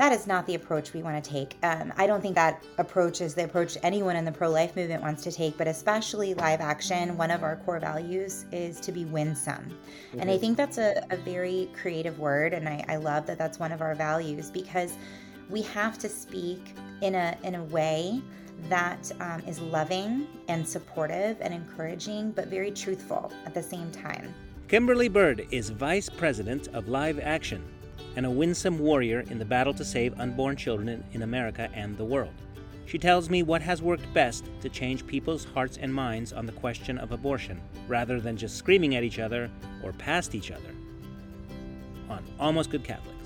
That is not the approach we want to take. Um, I don't think that approach is the approach anyone in the pro life movement wants to take, but especially live action, one of our core values is to be winsome. Mm-hmm. And I think that's a, a very creative word, and I, I love that that's one of our values because we have to speak in a, in a way that um, is loving and supportive and encouraging, but very truthful at the same time. Kimberly Bird is Vice President of Live Action and a winsome warrior in the battle to save unborn children in America and the world. She tells me what has worked best to change people's hearts and minds on the question of abortion, rather than just screaming at each other or past each other. On Almost Good Catholics.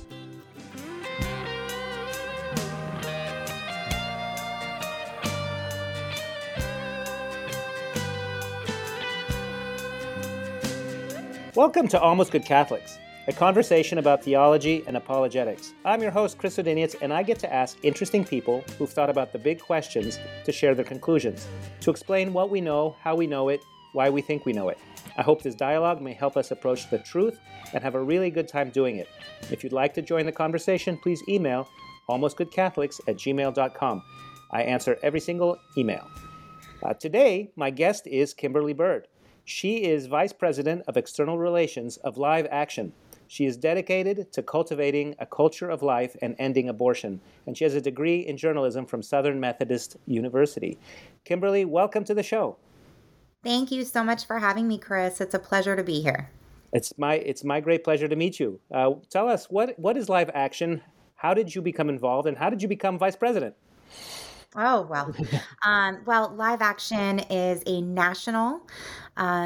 Welcome to Almost Good Catholics a conversation about theology and apologetics. I'm your host, Chris Odyniec, and I get to ask interesting people who've thought about the big questions to share their conclusions, to explain what we know, how we know it, why we think we know it. I hope this dialogue may help us approach the truth and have a really good time doing it. If you'd like to join the conversation, please email almostgoodcatholics at gmail.com. I answer every single email. Uh, today, my guest is Kimberly Bird. She is Vice President of External Relations of Live Action, she is dedicated to cultivating a culture of life and ending abortion, and she has a degree in journalism from Southern Methodist University. Kimberly, welcome to the show. Thank you so much for having me, Chris. It's a pleasure to be here. It's my it's my great pleasure to meet you. Uh, tell us what what is Live Action? How did you become involved, and how did you become vice president? Oh well, um, well, Live Action is a national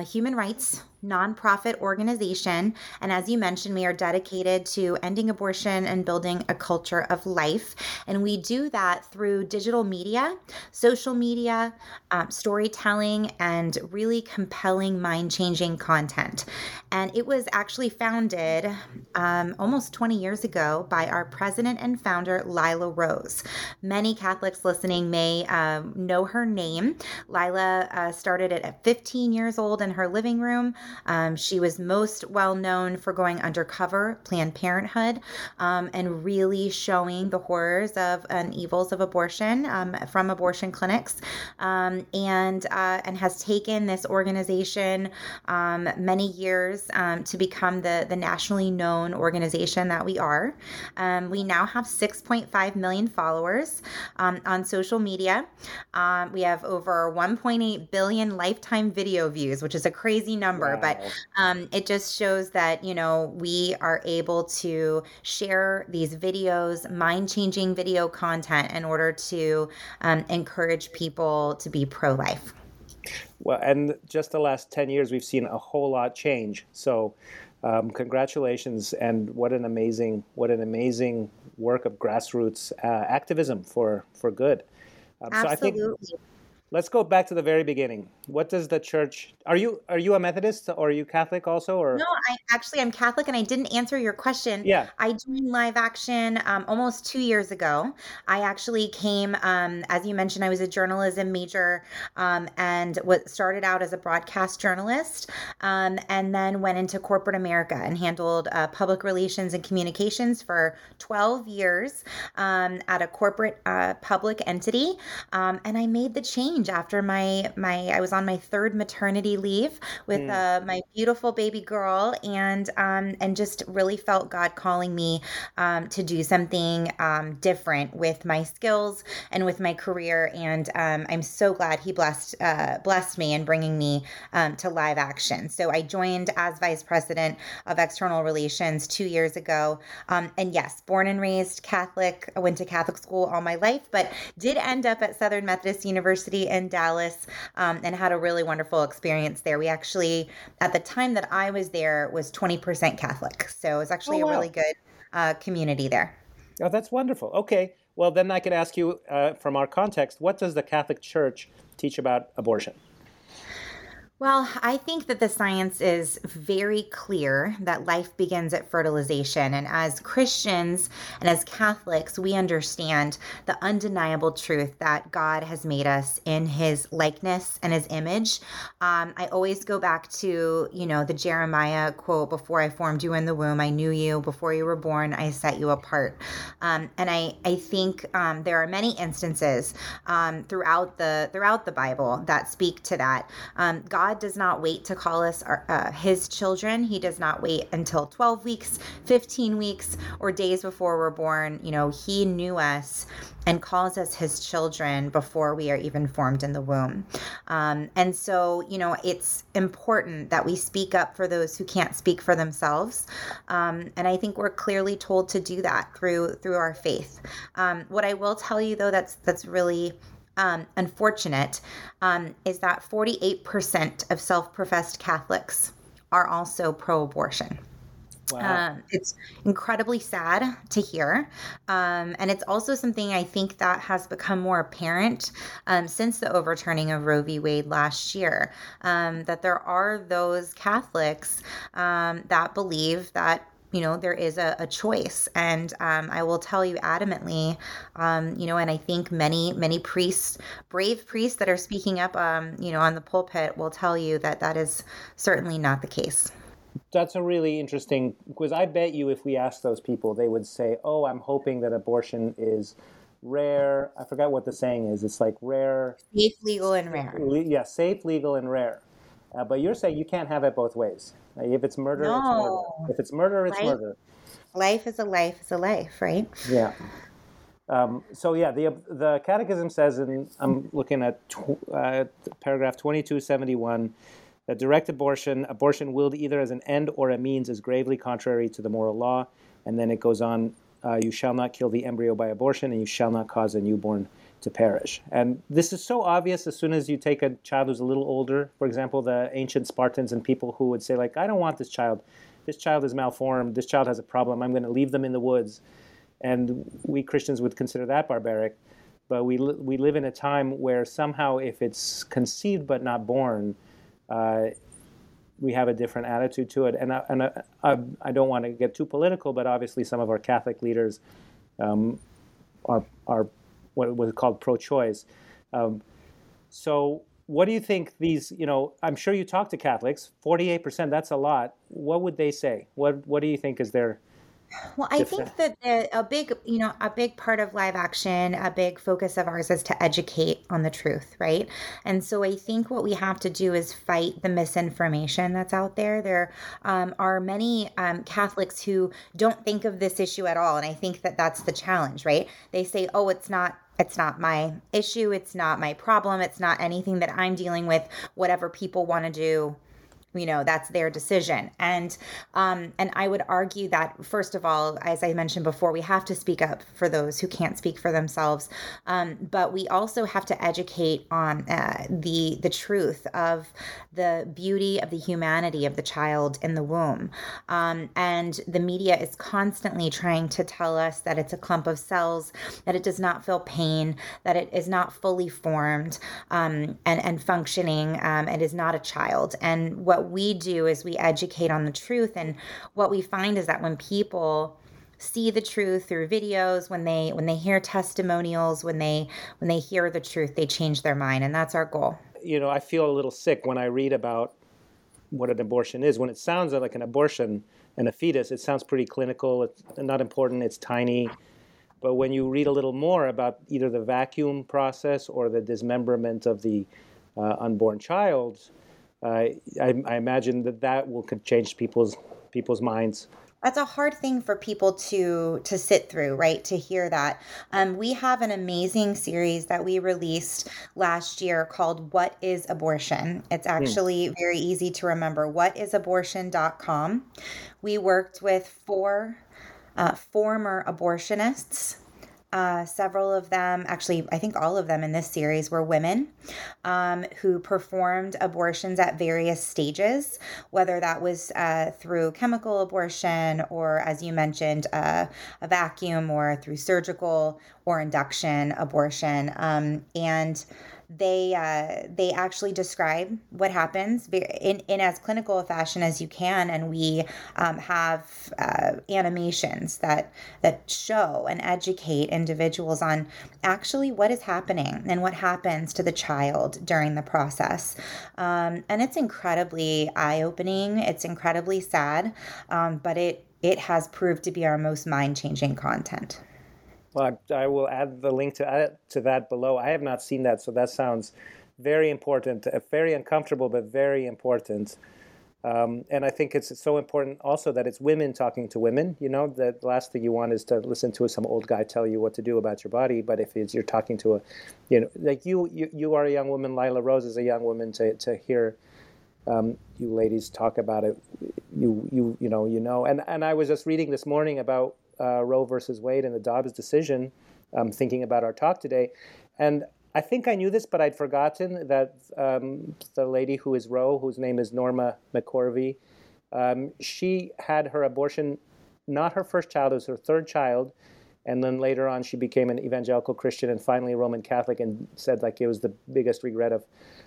human rights nonprofit organization. And as you mentioned, we are dedicated to ending abortion and building a culture of life. And we do that through digital media, social media, um, storytelling, and really compelling, mind changing content. And it was actually founded um, almost 20 years ago by our president and founder, Lila Rose. Many Catholics listening may um, know her name. Lila uh, started it at 15 years old in her living room. Um, she was most well known for going undercover Planned Parenthood um, and really showing the horrors of and evils of abortion um, from abortion clinics, um, and uh, and has taken this organization um, many years to become the the nationally known organization that we are. we now have 6.5 million followers on social media. we have over 1.8 billion lifetime video views, which is a crazy number, wow. but um, it just shows that you know we are able to share these videos mind-changing video content in order to um, encourage people to be pro-life well and just the last 10 years we've seen a whole lot change so um, congratulations and what an amazing what an amazing work of grassroots uh, activism for for good um, Absolutely. So I think Let's go back to the very beginning. What does the church? Are you are you a Methodist or are you Catholic also? Or no, I actually I'm Catholic, and I didn't answer your question. Yeah, I joined Live Action um, almost two years ago. I actually came, um, as you mentioned, I was a journalism major, um, and what started out as a broadcast journalist, um, and then went into corporate America and handled uh, public relations and communications for 12 years um, at a corporate uh, public entity, um, and I made the change change after my my I was on my third maternity leave with mm. uh, my beautiful baby girl, and um, and just really felt God calling me um, to do something um, different with my skills and with my career. And um, I'm so glad He blessed uh, blessed me in bringing me um, to live action. So I joined as vice president of external relations two years ago. Um, and yes, born and raised Catholic. I went to Catholic school all my life, but did end up at Southern Methodist University in Dallas um, and had a really wonderful experience there. We actually, at the time that I was there, was 20% Catholic. So it was actually oh, wow. a really good uh, community there. Oh, that's wonderful. Okay. Well, then I could ask you uh, from our context what does the Catholic Church teach about abortion? Well, I think that the science is very clear that life begins at fertilization. And as Christians and as Catholics, we understand the undeniable truth that God has made us in his likeness and his image. Um, I always go back to, you know, the Jeremiah quote before I formed you in the womb, I knew you. Before you were born, I set you apart. Um, and I, I think um, there are many instances um, throughout the throughout the Bible that speak to that. Um, God God does not wait to call us our, uh, his children. He does not wait until 12 weeks, 15 weeks, or days before we're born. You know, he knew us and calls us his children before we are even formed in the womb. Um, and so, you know, it's important that we speak up for those who can't speak for themselves. Um, and I think we're clearly told to do that through through our faith. Um, what I will tell you though, that's that's really um, unfortunate um, is that 48% of self professed Catholics are also pro abortion. Wow. Um, it's incredibly sad to hear. Um, and it's also something I think that has become more apparent um, since the overturning of Roe v. Wade last year. Um, that there are those Catholics um, that believe that you know there is a, a choice. And um, i will tell you adamantly um, you know and i think many many priests brave priests that are speaking up um, you know on the pulpit will tell you that that is certainly not the case. That's a really interesting because i bet you if we asked those people they would say oh i'm hoping that abortion is rare. I forgot what the saying is. It's like rare safe legal and rare. Yeah safe legal and rare uh, but you're saying you can't have it both ways if it's murder, no. it's murder. If it's murder, it's life, murder. Life is a life is a life, right? Yeah. Um, so yeah, the the Catechism says, and I'm looking at tw- uh, paragraph 2271, that direct abortion, abortion willed either as an end or a means, is gravely contrary to the moral law. And then it goes on, uh, you shall not kill the embryo by abortion, and you shall not cause a newborn to perish. And this is so obvious as soon as you take a child who's a little older. For example, the ancient Spartans and people who would say, like, I don't want this child. This child is malformed. This child has a problem. I'm going to leave them in the woods. And we Christians would consider that barbaric. But we, we live in a time where somehow, if it's conceived but not born, uh, we have a different attitude to it. And, I, and I, I, I don't want to get too political, but obviously some of our Catholic leaders um, are, are what was called pro-choice. Um, so, what do you think these? You know, I'm sure you talk to Catholics. Forty-eight percent. That's a lot. What would they say? What What do you think is their well, I think that the, a big, you know, a big part of live action, a big focus of ours is to educate on the truth, right? And so I think what we have to do is fight the misinformation that's out there. There um, are many um, Catholics who don't think of this issue at all, and I think that that's the challenge, right? They say, "Oh, it's not it's not my issue. It's not my problem. It's not anything that I'm dealing with. Whatever people want to do, you know that's their decision. And um and i would argue that first of all as i mentioned before we have to speak up for those who can't speak for themselves. Um but we also have to educate on uh, the the truth of the beauty of the humanity of the child in the womb. Um and the media is constantly trying to tell us that it's a clump of cells that it does not feel pain that it is not fully formed um and and functioning um it is not a child. And what we do is we educate on the truth. And what we find is that when people see the truth through videos when they when they hear testimonials when they when they hear the truth they change their mind and that's our goal. You know i feel a little sick when i read about what an abortion is. When it sounds like an abortion and a fetus it sounds pretty clinical. It's not important. It's tiny. But when you read a little more about either the vacuum process or the dismemberment of the uh, unborn child I, I imagine that that will change people's people's minds. That's a hard thing for people to to sit through right? To hear that. Um, we have an amazing series that we released last year called what is abortion? It's hmm. actually mm. very easy to remember. What is abortion.com we worked with four uh, former abortionists uh, several of them, actually, I think all of them in this series were women um, who performed abortions at various stages, whether that was uh, through chemical abortion or, as you mentioned, uh, a vacuum or through surgical or induction abortion. Um, and they uh, they actually describe what happens in, in as clinical a fashion as you can. And we um, have uh, animations that that show and educate individuals on actually what is happening and what happens to the child during the process. Um, and it's incredibly eye-opening. It's incredibly sad. Um, but it it has proved to be our most mind-changing content well, I, I will add the link to add to that below. I have not seen that, so that sounds very important, uh, very uncomfortable, but very important. Um, and I think it's so important also that it's women talking to women. You know, the last thing you want is to listen to some old guy tell you what to do about your body. But if you're talking to a, you know, like you, you, you are a young woman. Lila Rose is a young woman. To to hear um, you ladies talk about it, you you you know you know. And and I was just reading this morning about uh, Roe versus Wade and the Dobbs decision, um, thinking about our talk today. And I think I knew this, but I'd forgotten that um, the lady who is Roe, whose name is Norma McCorvey, um, she had her abortion, not her first child, it was her third child. And then later on, she became an evangelical Christian and finally Roman Catholic and said like it was the biggest regret of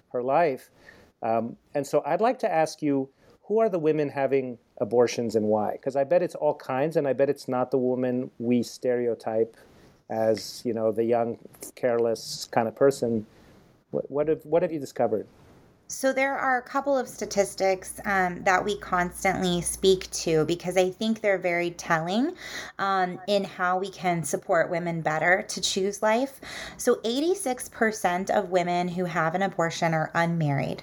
her life. Um, and so I'd like to ask you who are the women having abortions and why? Because I bet it's all kinds, and I bet it's not the woman we stereotype as you know the young, careless kind of person. What, what have what have you discovered? So, there are a couple of statistics um, that we constantly speak to because I think they're very telling um, in how we can support women better to choose life. So, 86% of women who have an abortion are unmarried.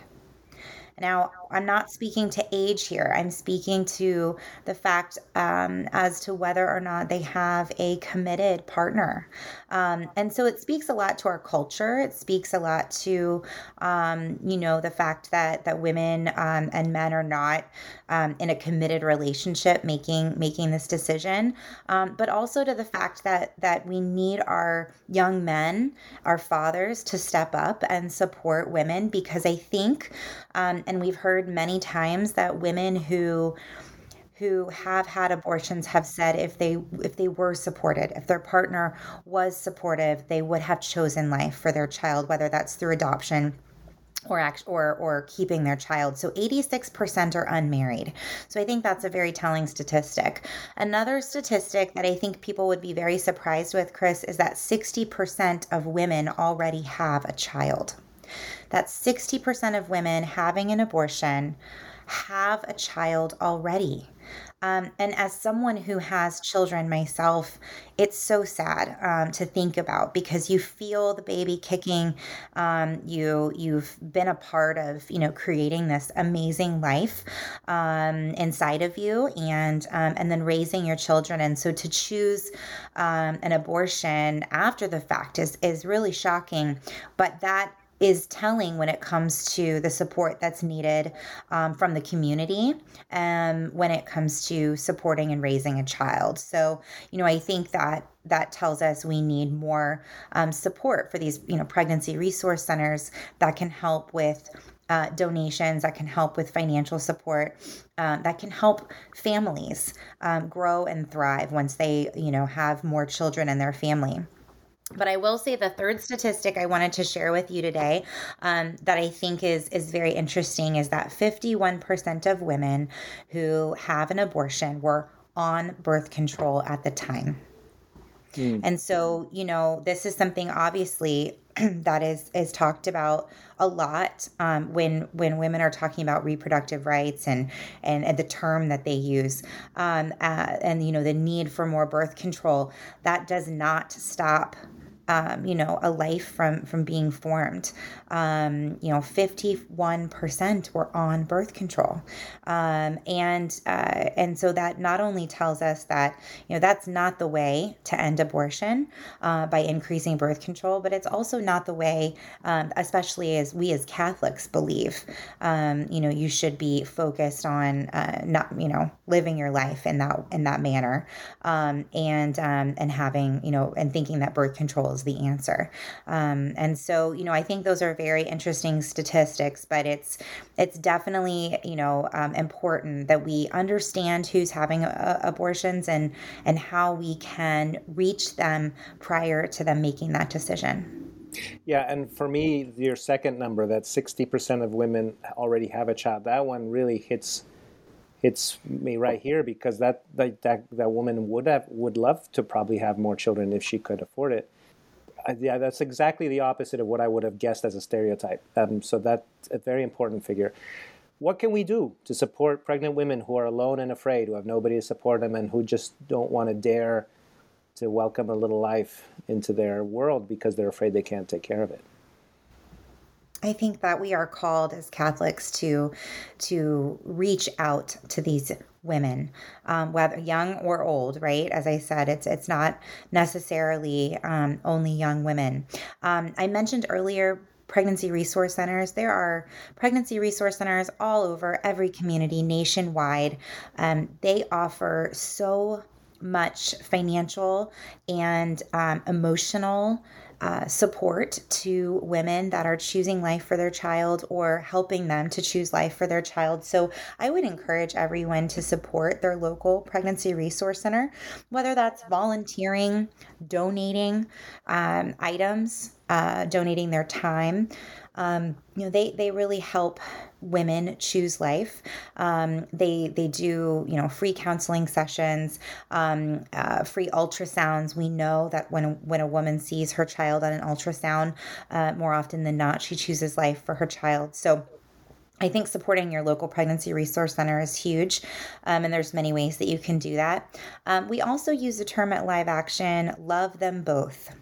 Now, I'm not speaking to age here. I'm speaking to the fact um, as to whether or not they have a committed partner. Um, and so it speaks a lot to our culture. It speaks a lot to, um, you know, the fact that that women um, and men are not um, in a committed relationship making making this decision. Um, but also to the fact that that we need our young men, our fathers, to step up and support women because I think, and we've heard heard many times that women who who have had abortions have said if they if they were supported if their partner was supportive they would have chosen life for their child whether that's through adoption or act, or or keeping their child. So 86% are unmarried. So I think that's a very telling statistic. Another statistic that I think people would be very surprised with, Chris, is that 60% of women already have a child that 60% of women having an abortion have a child already. Um, and as someone who has children myself, it's so sad um, to think about because you feel the baby kicking. Um, you you've been a part of you know creating this amazing life um, inside of you, and um, and then raising your children. And so to choose um, an abortion after the fact is is really shocking. But that is telling when it comes to the support that's needed um, from the community um, when it comes to supporting and raising a child. So, you know, I think that that tells us we need more um, support for these, you know, pregnancy resource centers that can help with uh, donations that can help with financial support uh, that can help families um, grow and thrive once they you know have more children in their family but I will say the third statistic I wanted to share with you today um, that I think is is very interesting is that 51% of women who have an abortion were on birth control at the time. Mm. And so, you know, this is something obviously that is is talked about a lot um, when when women are talking about reproductive rights and and, and the term that they use um, uh, and you know the need for more birth control that does not stop um, you know, a life from from being formed. Um, you know, fifty one percent were on birth control, um, and uh, and so that not only tells us that you know that's not the way to end abortion uh, by increasing birth control, but it's also not the way, um, especially as we as Catholics believe. Um, you know, you should be focused on uh, not you know living your life in that in that manner, um, and and having you know and thinking that birth control the answer. Um, and so, you know, I think those are very interesting statistics, but it's it's definitely you know um, important that we understand who's having uh, abortions and and how we can reach them prior to them making that decision. Yeah, and for me, your second number, that 60% of women already have a child, that one really hits hits me right here because that that that, that woman would have would love to probably have more children if she could afford it yeah, that's exactly the opposite of what I would have guessed as a stereotype. Um, so that's a very important figure. What can we do to support pregnant women who are alone and afraid, who have nobody to support them, and who just don't want to dare to welcome a little life into their world because they're afraid they can't take care of it? I think that we are called as Catholics to to reach out to these women, um, whether young or old. Right, as I said, it's it's not necessarily um, only young women. Um, I mentioned earlier pregnancy resource centers. There are pregnancy resource centers all over every community nationwide. Um, they offer so much financial and um, emotional uh, support to women that are choosing life for their child or helping them to choose life for their child. So I would encourage everyone to support their local pregnancy resource center, whether that's volunteering, donating um, items, uh, donating their time. Um, you know, they they really help women choose life. Um, they they do you know free counseling sessions, um, uh, free ultrasounds. We know that when when a woman sees her child on an ultrasound, uh, more often than not, she chooses life for her child. So. I think supporting your local pregnancy resource center is huge, um, and there's many ways that you can do that. Um, we also use the term at Live Action, love them both.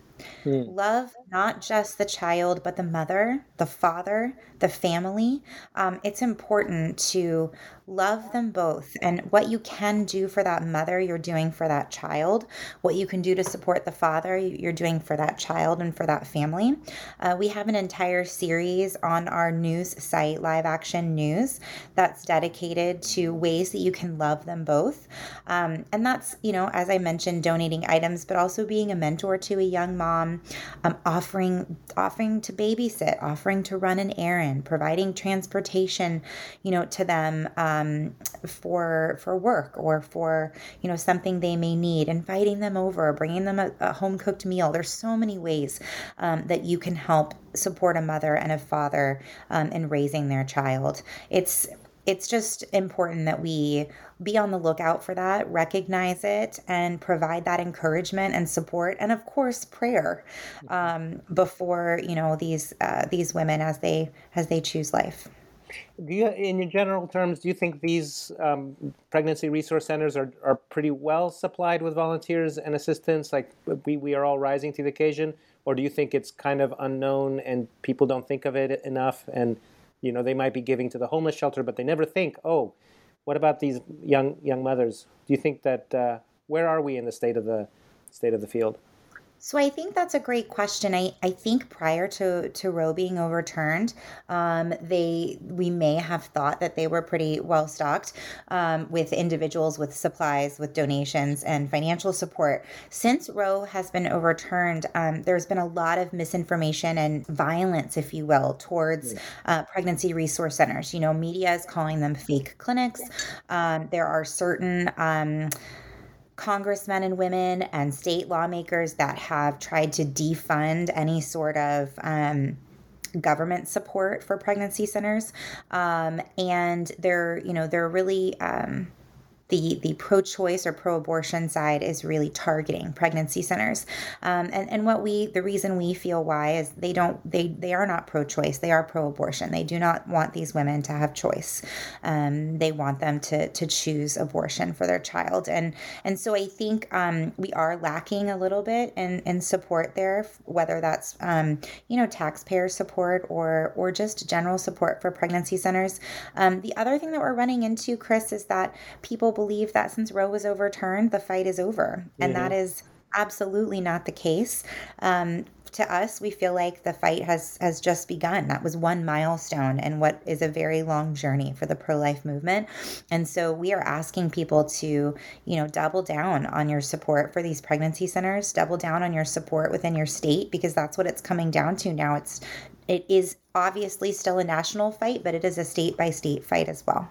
Mm. Love not just the child, but the mother, the father, the family. Um, it's important to love them both. And what you can do for that mother, you're doing for that child. What you can do to support the father, you're doing for that child and for that family. Uh, we have an entire series on our news site, Live Action News, that's dedicated to ways that you can love them both. Um, and that's, you know, as I mentioned, donating items, but also being a mentor to a young mom, um, offering offering to babysit, offering to run an errand, providing transportation, you know, to them um, for for work or for you know something they may need, inviting them over, bringing them a, a home cooked meal. There's so many ways um, that you can help support a mother and a father um, in raising their child. It's it's just important that we be on the lookout for that, recognize it, and provide that encouragement and support, and of course, prayer um, before you know these uh, these women as they as they choose life. Do you, in your general terms, do you think these um, pregnancy resource centers are, are pretty well supplied with volunteers and assistants? Like we, we are all rising to the occasion, or do you think it's kind of unknown and people don't think of it enough and you know they might be giving to the homeless shelter but they never think oh what about these young young mothers? Do you think that uh, where are we in the state of the state of the field So I think that's a great question. I, I think prior to, to Roe being overturned, um, they we may have thought that they were pretty well stocked um, with individuals, with supplies, with donations, and financial support. Since Roe has been overturned, um, there's been a lot of misinformation and violence, if you will, towards uh, pregnancy resource centers. You know, media is calling them fake clinics. Um, there are certain um, congressmen and women and state lawmakers that have tried to defund any sort of um, government support for pregnancy centers. Um, and they're you know they're really um, the the pro-choice or pro-abortion side is really targeting pregnancy centers. Um, and and what we the reason we feel why is they don't they they are not pro-choice. They are pro-abortion. They do not want these women to have choice. Um, they want them to to choose abortion for their child. And and so I think um, we are lacking a little bit in in support there whether that's um, you know taxpayer support or or just general support for pregnancy centers. Um, the other thing that we're running into Chris is that people believe that since Roe was overturned, the fight is over. And mm-hmm. that is absolutely not the case. Um, to us, we feel like the fight has has just begun. That was one milestone in what is a very long journey for the pro life movement, and so we are asking people to, you know, double down on your support for these pregnancy centers, double down on your support within your state because that's what it's coming down to now. It's it is obviously still a national fight, but it is a state by state fight as well.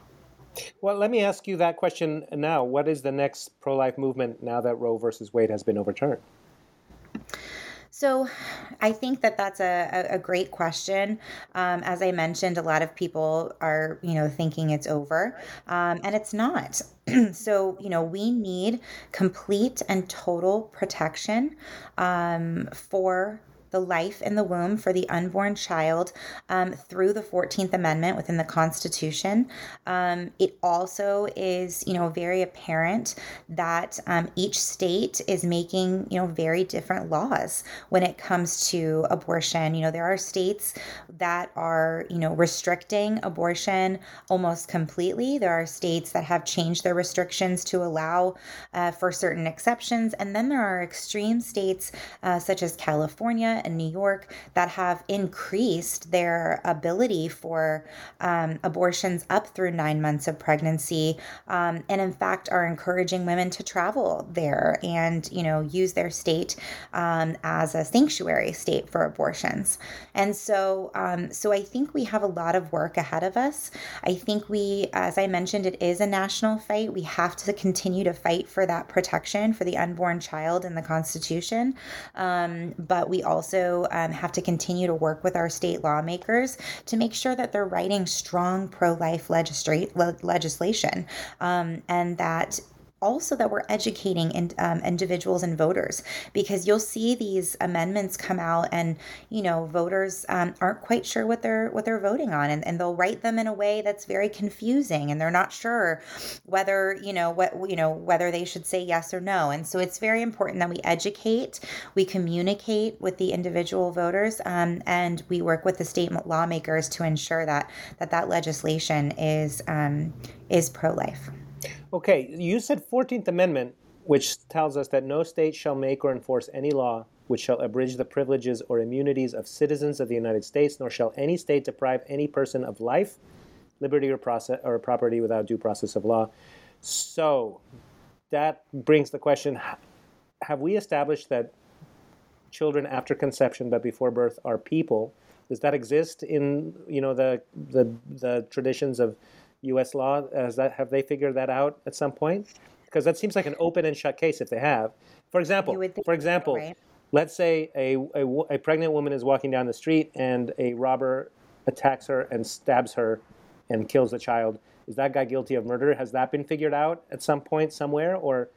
Well, let me ask you that question now. What is the next pro life movement now that Roe versus Wade has been overturned? So, I think that that's a, a great question. Um, as I mentioned, a lot of people are, you know, thinking it's over, um, and it's not. so, you know, we need complete and total protection um, for the life in the womb for the unborn child um, through the 14th Amendment within the Constitution. Um, it also is, you know, very apparent that um, each state is making, you know, very different laws when it comes to abortion. You know, there are states that are, you know, restricting abortion almost completely. There are states that have changed their restrictions to allow uh, for certain exceptions. And then there are extreme states uh, such as California and New York that have increased their ability for um, abortions up through nine months of pregnancy, um, and in fact are encouraging women to travel there and you know use their state um, as a sanctuary state for abortions. And so, um, so I think we have a lot of work ahead of us. I think we, as I mentioned, it is a national fight. We have to continue to fight for that protection for the unborn child in the Constitution, um, but we also also um, have to continue to work with our state lawmakers to make sure that they're writing strong pro life legislation. Um, and that also that we're educating in, um, individuals and voters because you'll see these amendments come out and you know voters um, aren't quite sure what they're what they're voting on and, and they'll write them in a way that's very confusing and they're not sure whether you know what you know whether they should say yes or no. And so it's very important that we educate we communicate with the individual voters um, and we work with the state lawmakers to ensure that that that legislation is um, is pro-life Okay, you said 14th Amendment, which tells us that no state shall make or enforce any law which shall abridge the privileges or immunities of citizens of the United States, nor shall any state deprive any person of life, liberty, or, process, or property without due process of law. So that brings the question have we established that children after conception but before birth are people? Does that exist in you know the the, the traditions of U.S. law? Uh, Has that have they figured that out at some point? Because that seems like an open and shut case if they have. For example, for example, right. let's say a, a, a pregnant woman is walking down the street and a robber attacks her and stabs her and kills the child. Is that guy guilty of murder? Has that been figured out at some point somewhere, or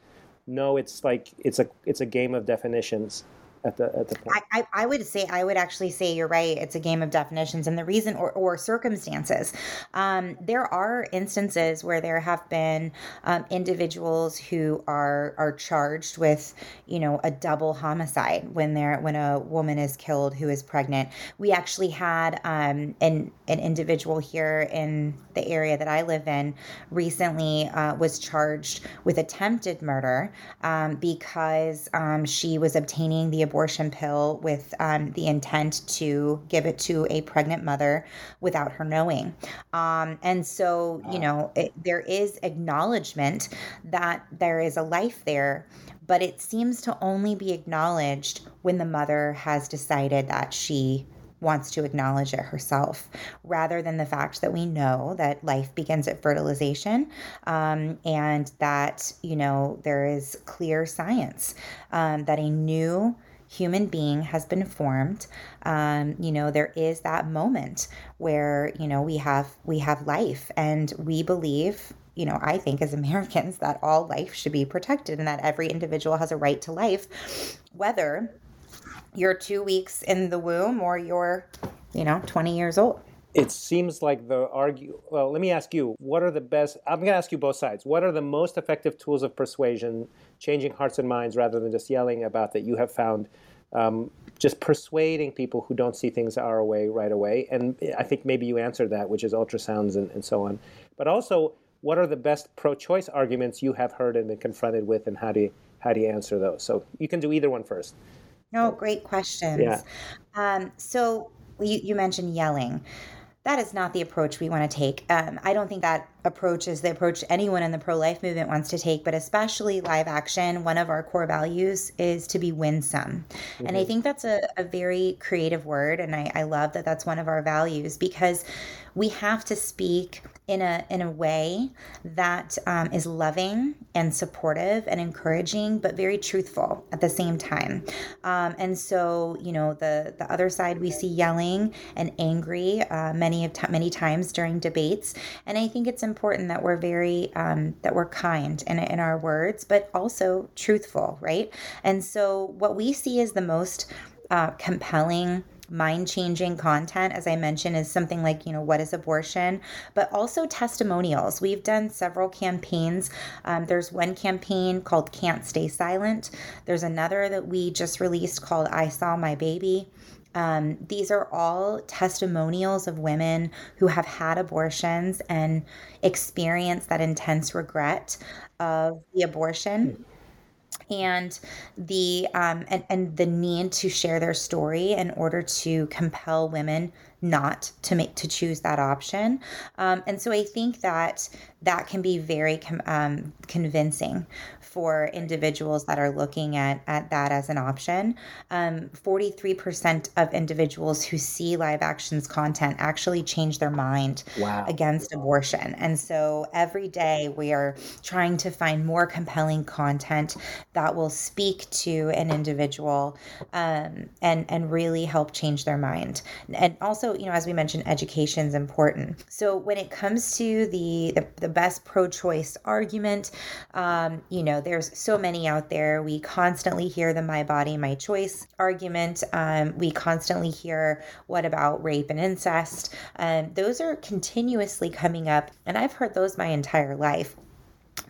no? It's like it's a it's a game of definitions at the at the point. I, I, would say I would actually say you're right. It's a game of definitions and the reason or, or circumstances. Um, there are instances where there have been um, individuals who are are charged with you know a double homicide when they're when a woman is killed who is pregnant. We actually had um, an an individual here in the area that I live in recently uh, was charged with attempted murder um, because um, she was obtaining the abortion pill with um, the intent to give it to a pregnant mother without her knowing. Um, and so, you know, it, there is acknowledgement that there is a life there, but it seems to only be acknowledged when the mother has decided that she wants to acknowledge it herself rather than the fact that we know that life begins at fertilization um, and that, you know, there is clear science um, that a new human being has been formed um, you know there is that moment where you know we have we have life and we believe you know i think as americans that all life should be protected and that every individual has a right to life whether you're two weeks in the womb or you're, you know, 20 years old. It seems like the argue. Well, let me ask you: What are the best? I'm going to ask you both sides. What are the most effective tools of persuasion, changing hearts and minds rather than just yelling about that you have found? Um, just persuading people who don't see things our way right away. And I think maybe you answered that, which is ultrasounds and, and so on. But also, what are the best pro-choice arguments you have heard and been confronted with, and how do you, how do you answer those? So you can do either one first. No, great questions. Yeah. Um, so you, you mentioned yelling. That is not the approach we want to take. Um, I don't think that approach is the approach anyone in the pro life movement wants to take, but especially live action. One of our core values is to be winsome. Mm-hmm. And I mm-hmm. think that's a, a very creative word. And I, I love that that's one of our values because we have to speak in a in a way that um, is loving and supportive and encouraging, but very truthful at the same time. Um, and so, you know, the the other side we see yelling and angry uh, many of t- many times during debates, and I think it's important that we're very um, that we're kind in in our words, but also truthful, right? And so, what we see is the most uh, compelling mind changing content, as I mentioned, is something like, you know, what is abortion, but also testimonials. We've done several campaigns. Um, there's one campaign called Can't Stay Silent, there's another that we just released called I Saw My Baby. Um, these are all testimonials of women who have had abortions and experienced that intense regret of the abortion. And the um, and, and the need to share their story in order to compel women not to make to choose that option. Um, and so i think that that can be very com- um, convincing for individuals that are looking at, at that as an option. Um, 43% of individuals who see live actions content actually change their mind wow. against abortion. And so every day we are trying to find more compelling content that will speak to an individual um, and, and really help change their mind. And also, you know, as we mentioned, education is important. So when it comes to the, the, the best pro choice argument, um, you know, there's so many out there. We constantly hear the my body, my choice argument. Um, we constantly hear what about rape and incest. Um, those are continuously coming up, and I've heard those my entire life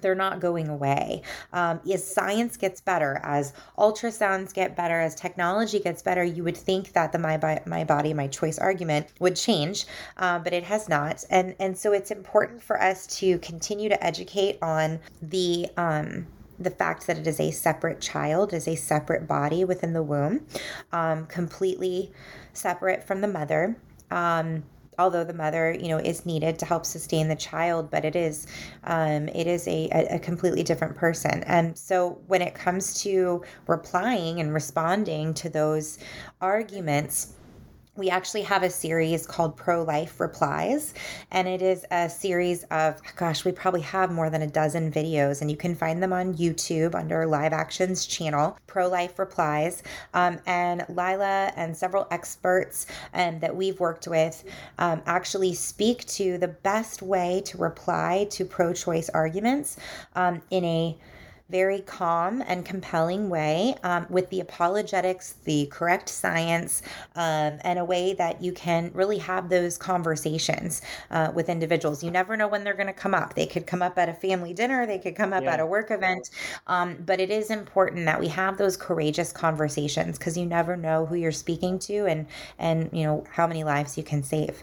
they're not going away. Um, as science gets better, as ultrasounds get better, as technology gets better, you would think that the my, my body, my choice argument would change, uh, but it has not. And and so it's important for us to continue to educate on the um, the fact that it is a separate child, is a separate body within the womb, um, completely separate from the mother. Um, although the mother you know is needed to help sustain the child but it is um, it is a, a completely different person and so when it comes to replying and responding to those arguments we actually have a series called Pro Life Replies, and it is a series of, gosh, we probably have more than a dozen videos, and you can find them on YouTube under Live Actions channel, Pro Life Replies. Um, and Lila and several experts um, that we've worked with um, actually speak to the best way to reply to pro choice arguments um, in a very calm and compelling way um, with the apologetics, the correct science, um, and a way that you can really have those conversations uh, with individuals. You never know when they're going to come up. They could come up at a family dinner, they could come up yeah. at a work event, um, but it is important that we have those courageous conversations because you never know who you're speaking to and and you know how many lives you can save.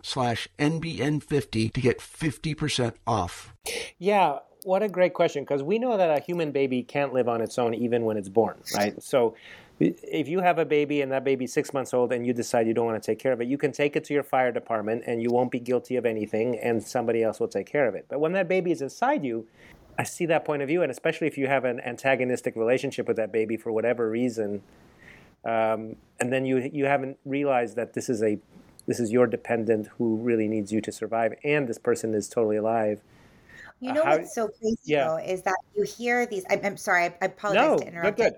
slash NBN50 to get 50% off. Yeah, what a great question because we know that a human baby can't live on its own even when it's born, right? So if you have a baby and that baby's six months old and you decide you don't want to take care of it, you can take it to your fire department and you won't be guilty of anything and somebody else will take care of it. But when that baby is inside you, I see that point of view, and especially if you have an antagonistic relationship with that baby for whatever reason, um, and then you you haven't realized that this is a this is your dependent who really needs you to survive, and this person is totally alive. You uh, know How- what's so crazy yeah. though is that you hear these. I'm, I'm sorry, I, I apologize No, to interrupt. good.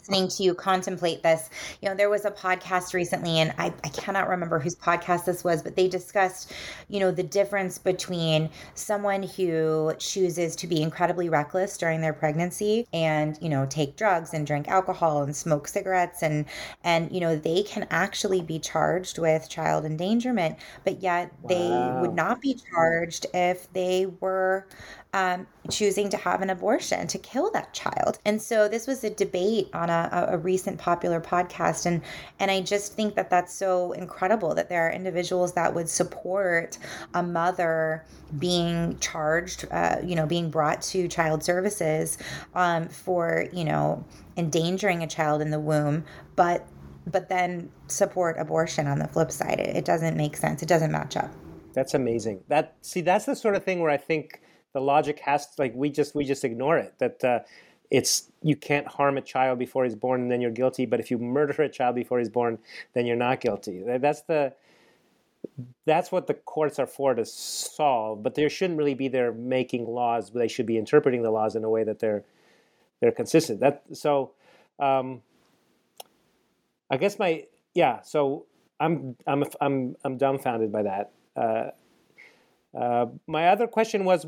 Listening to you contemplate this, you know, there was a podcast recently, and I, I cannot remember whose podcast this was, but they discussed, you know, the difference between someone who chooses to be incredibly reckless during their pregnancy and you know take drugs and drink alcohol and smoke cigarettes and and you know they can actually be charged with child endangerment, but yet they would not be charged if they were um, choosing to have an abortion to kill that child. And so this was a debate on a, a- recent popular podcast, and and I just think that that's so incredible that there are individuals that would support a mother being charged, uh, you know, being brought to child services um, for you know endangering a child in the womb, but but then support abortion on the flip side. It, it doesn't make sense. It doesn't match up. That's amazing. That see, that's the sort of thing where I think the logic has to like we just we just ignore it. That uh, it's you can't harm a child before he's born and then you're guilty, but if you murder a child before he's born, then you're not guilty. That's the that's what the courts are for to solve. But they shouldn't really be there making laws. They should be interpreting the laws in a way that they're they're consistent. That so. Um, I guess my yeah. So I'm I'm I'm I'm dumbfounded by that. Uh, uh, my other question was,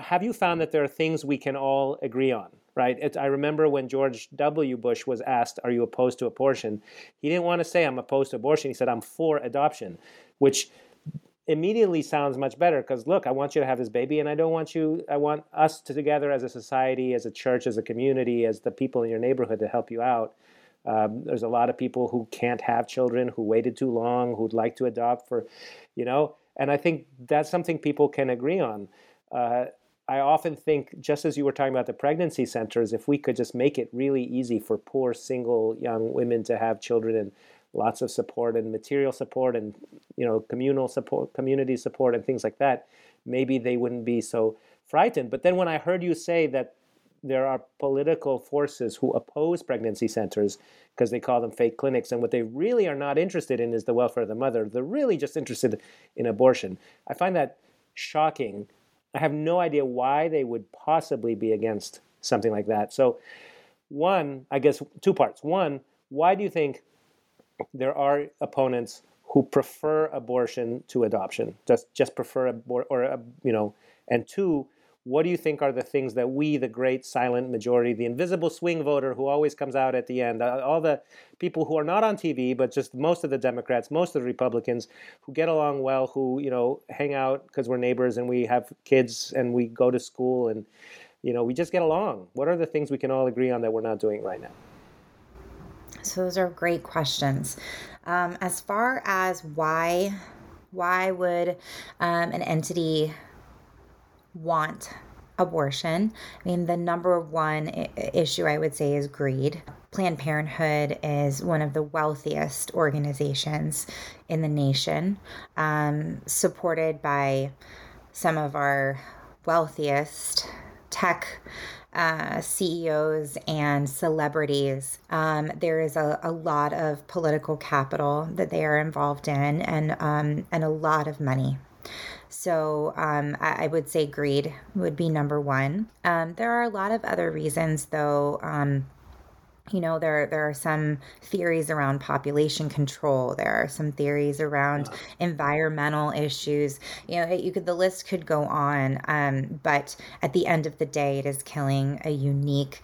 have you found that there are things we can all agree on? Right. It, I remember when George W. Bush was asked, "Are you opposed to abortion?" He didn't want to say, "I'm opposed to abortion." He said, "I'm for adoption," which immediately sounds much better because look, I want you to have this baby, and I don't want you. I want us to together as a society, as a church, as a community, as the people in your neighborhood to help you out. Um, there's a lot of people who can't have children, who waited too long, who'd like to adopt for, you know, and I think that's something people can agree on. Uh, I often think, just as you were talking about the pregnancy centers, if we could just make it really easy for poor single young women to have children and lots of support and material support and you know communal support, community support and things like that, maybe they wouldn't be so frightened. But then when I heard you say that there are political forces who oppose pregnancy centers because they call them fake clinics. And what they really are not interested in is the welfare of the mother. They're really just interested in abortion. I find that shocking. I have no idea why they would possibly be against something like that. So, one, I guess, two parts. One, why do you think there are opponents who prefer abortion to adoption? Just just prefer abor- or uh, you know, and two, what do you think are the things that we, the great silent majority, the invisible swing voter who always comes out at the end, uh, all the people who are not on TV, but just most of the Democrats, most of the Republicans, who get along well, who you know hang out because we're neighbors and we have kids and we go to school and you know we just get along. What are the things we can all agree on that we're not doing right now? So those are great questions. Um, as far as why, why would um, an entity want abortion? I mean, the number one issue I would say is greed. Planned Parenthood is one of the wealthiest organizations in the nation, um, supported by some of our wealthiest tech uh, CEOs and celebrities. Um, there is a, a, lot of political capital that they are involved in, and um, and a lot of money. So um, I, I, would say greed would be number one. Um, there are a lot of other reasons, though um, you know there there are some theories around population control. There are some theories around environmental issues. You know you could the list could go on um, but at the end of the day it is killing a unique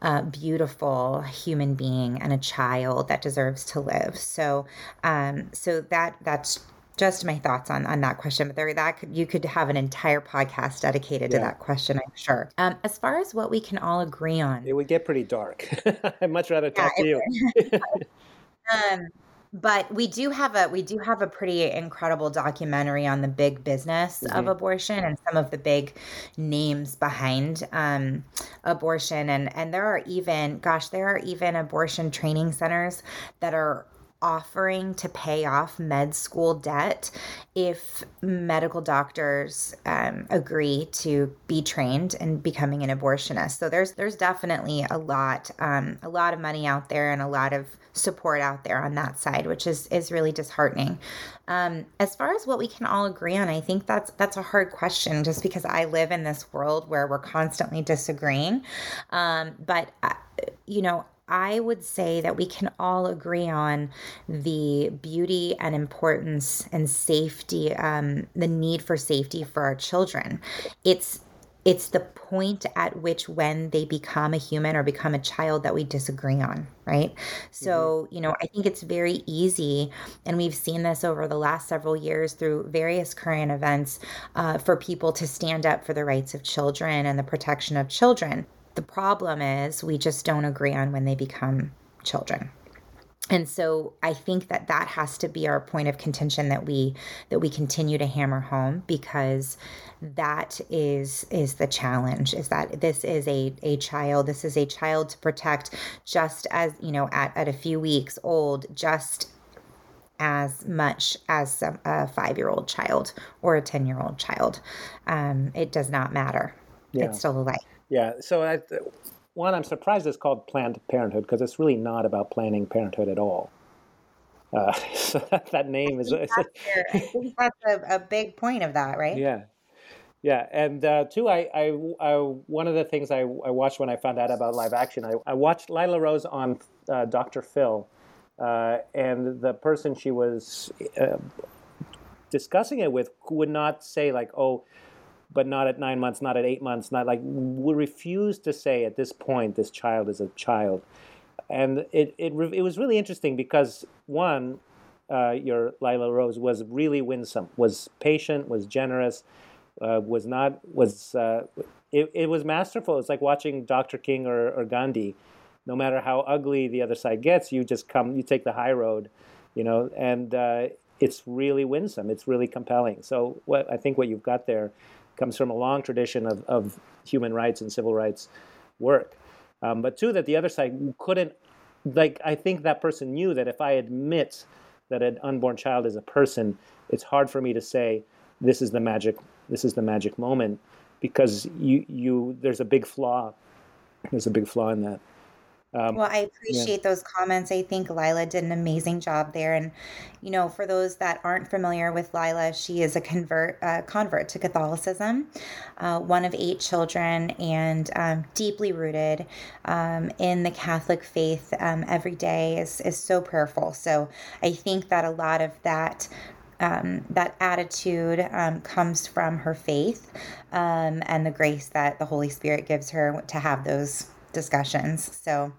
uh, beautiful human being and a child that deserves to live. So um, so that that's just my thoughts on on that question. But there, that could, you could have an entire podcast dedicated yeah. to that question, I'm sure. Um, as far as what we can all agree on, it would get pretty dark. I'd much rather talk yeah, to you. um, but we do have a we do have a pretty incredible documentary on the big business mm-hmm. of abortion and some of the big names behind um, abortion and and there are even gosh there are even abortion training centers that are offering to pay off med school debt if medical doctors um, agree to be trained in becoming an abortionist. So there's there's definitely a lot um, a lot of money out there and a lot of support out there on that side, which is is really disheartening. Um, as far as what we can all agree on, I think that's that's a hard question, just because I live in this world where we're constantly disagreeing. Um, but uh, you know, I would say that we can all agree on the beauty and importance and safety, um, the need for safety for our children. It's it's the point at which when they become a human or become a child that we disagree on right so mm-hmm. you know i think it's very easy and we've seen this over the last several years through various current events uh, for people to stand up for the rights of children and the protection of children the problem is we just don't agree on when they become children. And so i think that that has to be our point of contention that we that we continue to hammer home because that is is the challenge is that this is a a child this is a child to protect just as you know at, at a few weeks old just as much as some a five year old child or a 10 year old child. Um, it does not matter. Yeah. it's still a life yeah. So I, one, I'm surprised it's called Planned Parenthood because it's really not about planning parenthood at all. Uh, so that, that name is. I think that's, a, a, big point of that, right? Yeah. Yeah, and uh, two, I, I, I, one of the things I, I watched when I found out about live action, I, I watched Lila Rose on uh, Dr. Phil, uh, and the person she was uh, discussing it with would not say like, "Oh, but not at nine months, not at eight months, not like we refuse to say at this point this child is a child. And it, it, it was really interesting because one, uh, your Lila Rose was really winsome, was patient, was generous, uh, was not, was, uh, it, it was masterful. It's like watching Dr. King or, or Gandhi. No matter how ugly the other side gets, you just come, you take the high road, you know, and uh, it's really winsome. It's really compelling. So what I think what you've got there comes from a long tradition of, of human rights and civil rights work. Um, but two, that the other side couldn't, like, I think that person knew that if I admit that an unborn child is a person, it's hard for me to say this is the magic, this is the magic moment, because you, you, there's a big flaw. There's a big flaw in that. Um, well, I appreciate yeah. those comments. I think Lila did an amazing job there. And, you know, for those that aren't familiar with Lila, she is a convert uh, convert to Catholicism, uh, one of eight children, and um, deeply rooted um, in the Catholic faith. Um, every day is is so prayerful. So I think that a lot of that um, that attitude um, comes from her faith um, and the grace that the Holy Spirit gives her to have those discussions. So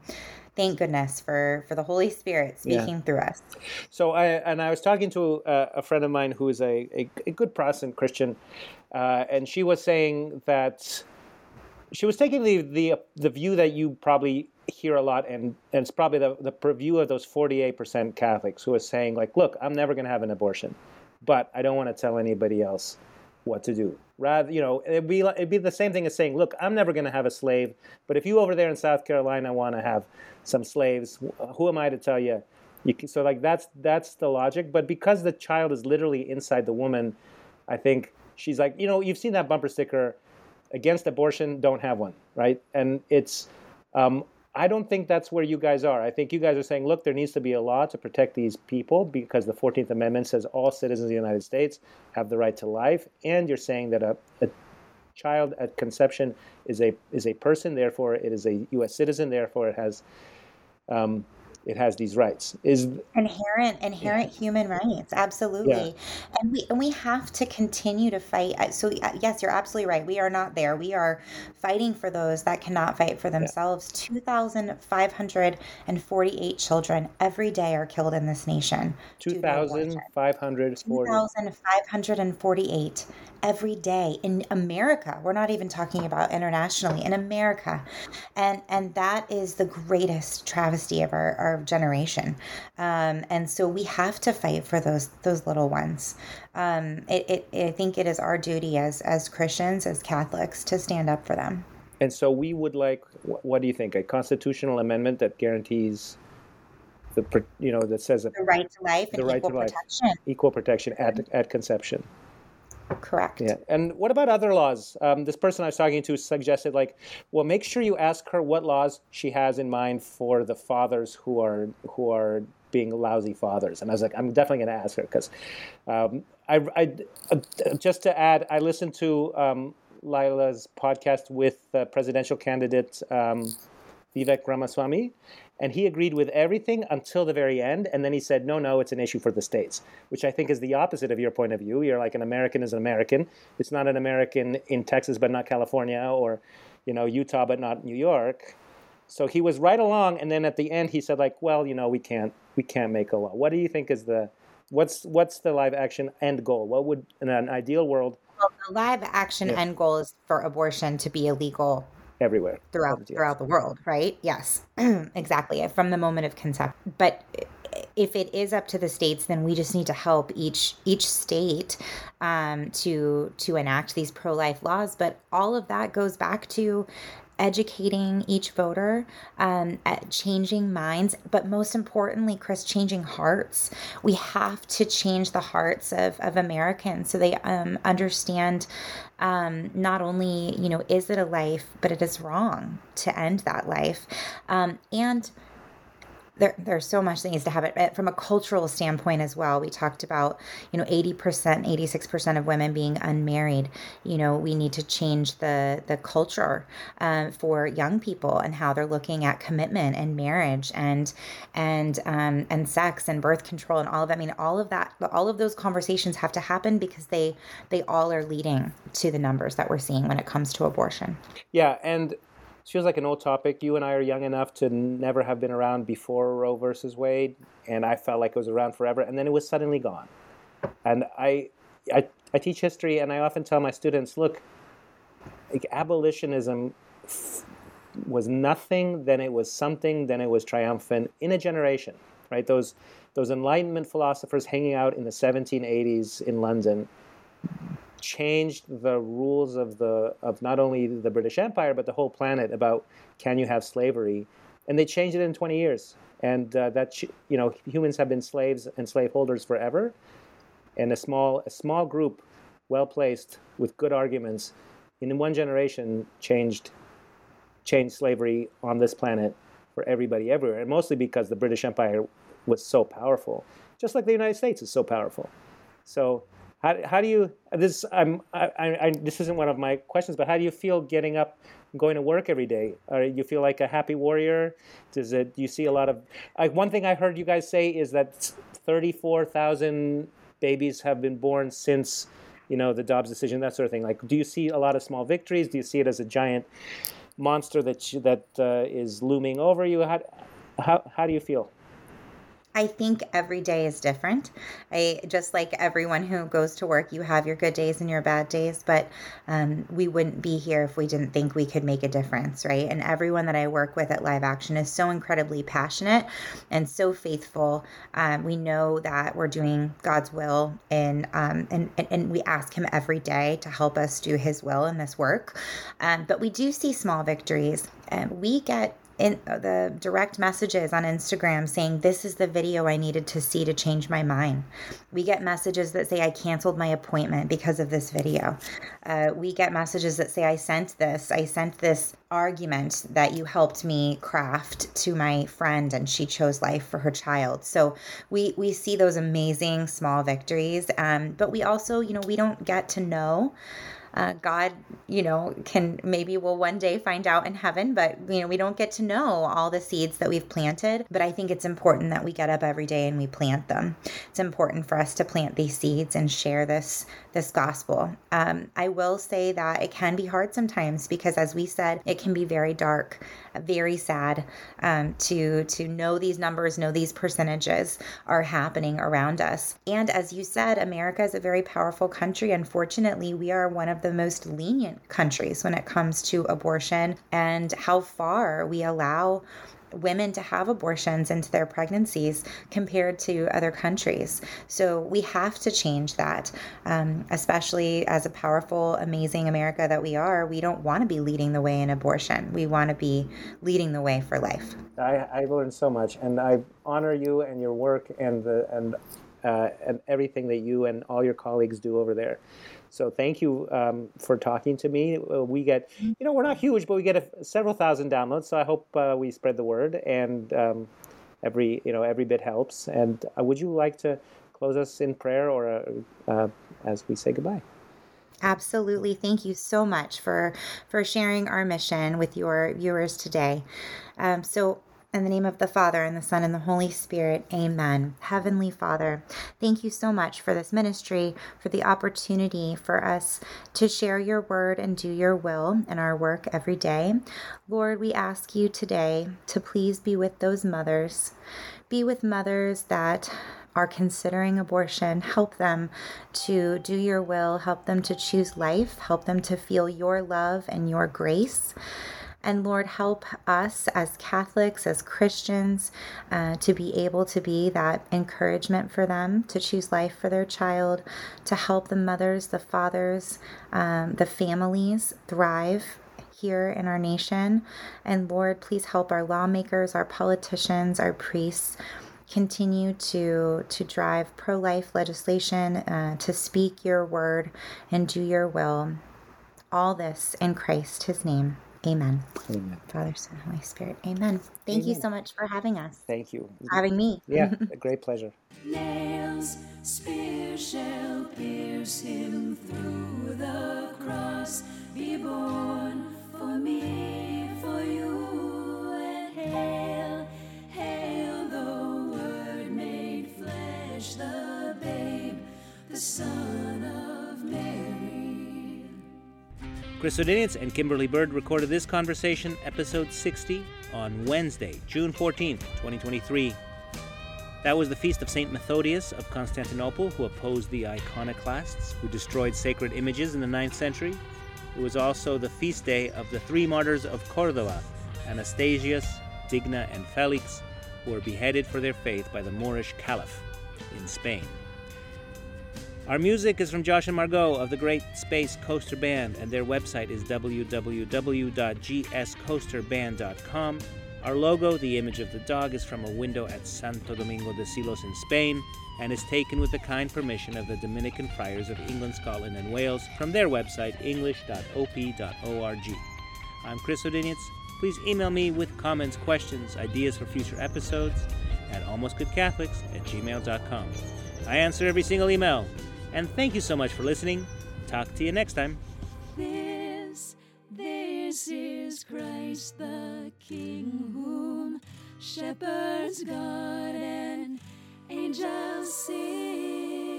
thank goodness for for the Holy Spirit speaking yeah. through us. So I and I was talking to a, a friend of mine who is a, a, a good Protestant Christian, uh, and she was saying that she was taking the the the view that you probably hear a lot, and, and it's probably the the view of those forty eight percent Catholics who are saying like, look, I'm never going to have an abortion, but I don't want to tell anybody else what to do. Rather, you know, it'd be it'd be the same thing as saying, "Look, I'm never going to have a slave, but if you over there in South Carolina want to have some slaves, who am I to tell you?" you can, so like that's that's the logic. But because the child is literally inside the woman, I think she's like, you know, you've seen that bumper sticker against abortion, don't have one, right? And it's, um, I don't think that's where you guys are. I think you guys are saying, look, there needs to be a law to protect these people because the 14th Amendment says all citizens of the United States have the right to life. And you're saying that a, a child at conception is a is a person, therefore it is a U.S. citizen, therefore it has um, it has these rights is inherent inherent yeah. human rights absolutely yeah. and we and we have to continue to fight uh, so uh, yes you're absolutely right we are not there we are fighting for those that cannot fight for themselves yeah. 2548 children every day are killed in this nation 2548 2548 every day in America. We're not even talking about internationally in America, and and that is the greatest travesty of our, our generation. Um, and so we have to fight for those those little ones. Um, it, it, I think it is our duty as as Christians, as Catholics, to stand up for them. And so we would like. What do you think? A constitutional amendment that guarantees the you know that says the right to life the right to life, protection. equal protection at at conception. Correct. Yeah. And what about other laws? Um, this person I was talking to suggested, like, well, make sure you ask her what laws she has in mind for the fathers who are who are being lousy fathers. And I was like, I'm definitely going to ask her because um, I, I uh, just to add, I listened to um, Lila's podcast with the presidential candidate um, Vivek Ramaswamy, and he agreed with everything until the very end. And then he said, no, no, it's an issue for the states, which I think is the opposite of your point of view. You're like an American is an American. It's not an American in Texas, but not California, or, you know, Utah, but not New York. So he was right along. And then at the end, he said, like, well, you know, we can't, we can't make a law. What do you think is the, what's, what's the live action end goal? What would, in an ideal world, well, the live action yeah. end goal is for abortion to be illegal everywhere throughout throughout the world, right? Yes, exactly. From the moment of conception, but if it is up to the states, then we just need to help each each state um, to to enact these pro life laws. But all of that goes back to educating each voter, um, changing minds, but most importantly, Chris, changing hearts. We have to change the hearts of, of Americans so they um, understand um, not only, you know, is it a life, but it is wrong to end that life. Um, and there, there's so much that needs to happen from a cultural standpoint as well. We talked about, you know, 80%, 86% of women being unmarried. You know, we need to change the the culture um, for young people and how they're looking at commitment and marriage and and um, and sex and birth control and all of that. I mean, all of that, all of those conversations have to happen because they they all are leading to the numbers that we're seeing when it comes to abortion. Yeah, and feels like an old topic. You and I are young enough to never have been around before Roe versus Wade, and I felt like it was around forever, and then it was suddenly gone. And I, I, I teach history, and I often tell my students, look, like abolitionism was nothing, then it was something, then it was triumphant in a generation, right? Those, those Enlightenment philosophers hanging out in the 1780s in London changed the rules of the of not only the British Empire but the whole planet about can you have slavery, and they changed it in 20 years. And uh, that you know humans have been slaves and slaveholders forever, and a small a small group, well placed with good arguments, in one generation changed changed slavery on this planet for everybody everywhere, and mostly because the British Empire was so powerful, just like the United States is so powerful. So how, how do you this I'm I, I, this isn't one of my questions, but how do you feel getting up, going to work every day? Are you feel like a happy warrior? Does it? Do you see a lot of like one thing I heard you guys say is that thirty four thousand babies have been born since you know the Dobbs decision, that sort of thing. Like, do you see a lot of small victories? Do you see it as a giant monster that you, that uh, is looming over you? How, how how do you feel? I think every day is different. I just like everyone who goes to work, you have your good days and your bad days, but um, we wouldn't be here if we didn't think we could make a difference, right? And everyone that I work with at Live Action is so incredibly passionate and so faithful. Um, we know that we're doing God's will, and, um, and, and we ask Him every day to help us do His will in this work. Um, but we do see small victories. and we get in uh, the direct messages on Instagram saying this is the video I needed to see to change my mind. We get messages that say I canceled my appointment because of this video. Uh, we get messages that say I sent this. I sent this argument that you helped me craft to my friend and she chose life for her child. So we we see those amazing small victories. Um, but we also, you know, we don't get to know uh, God, you know, can maybe we'll one day find out in heaven, but you know, we don't get to know all the seeds that we've planted. But I think it's important that we get up every day and we plant them. It's important for us to plant these seeds and share this this gospel. Um, I will say that it can be hard sometimes because, as we said, it can be very dark, very sad um, to to know these numbers, know these percentages are happening around us. And as you said, America is a very powerful country. Unfortunately, we are one of the most lenient countries when it comes to abortion and how far we allow women to have abortions into their pregnancies compared to other countries. So we have to change that, um, especially as a powerful, amazing America that we are. We don't want to be leading the way in abortion. We want to be leading the way for life. I, I learned so much, and I honor you and your work and the and uh, and everything that you and all your colleagues do over there. So thank you um, for talking to me. Uh, we get, you know, we're not huge, but we get a, several thousand downloads. So I hope uh, we spread the word, and um, every, you know, every bit helps. And uh, would you like to close us in prayer, or uh, uh, as we say goodbye? Absolutely. Thank you so much for for sharing our mission with your viewers today. Um, so in the name of the Father, and the Son, and the Holy Spirit, amen. Heavenly Father, thank you so much for this ministry, for the opportunity for us to share your word and do your will in our work every day. Lord, we ask you today to please be with those mothers, be with mothers that are considering abortion, help them to do your will, help them to choose life, help them to feel your love and your grace. And Lord, help us as Catholics, as Christians, uh, to be able to be that encouragement for them to choose life for their child, to help the mothers, the fathers, um, the families thrive here in our nation. And Lord, please help our lawmakers, our politicians, our priests continue to to drive pro-life legislation, uh, to speak your word and do your will. All this in Christ, His name. Amen. Amen. Father, Son, Holy Spirit. Amen. Thank Amen. you so much for having us. Thank you. For having me. Yeah, a great pleasure. Nails, spear shall pierce him through the cross. Be born for me, for you, and hail, hail the Word made flesh, the babe, the Son Chris Odyniec and Kimberly Bird recorded this conversation, episode 60, on Wednesday, June 14th, 2023. That was the feast of St. Methodius of Constantinople, who opposed the iconoclasts, who destroyed sacred images in the 9th century. It was also the feast day of the three martyrs of Cordova, Anastasius, Digna, and Felix, who were beheaded for their faith by the Moorish Caliph in Spain. Our music is from Josh and Margot of the Great Space Coaster Band, and their website is www.gscoasterband.com. Our logo, the image of the dog, is from a window at Santo Domingo de Silos in Spain and is taken with the kind permission of the Dominican Friars of England, Scotland, and Wales from their website, english.op.org. I'm Chris Odyniec. Please email me with comments, questions, ideas for future episodes at almostgoodcatholics at gmail.com. I answer every single email. And thank you so much for listening. Talk to you next time. This, this is Christ the King, whom shepherds and angels sing.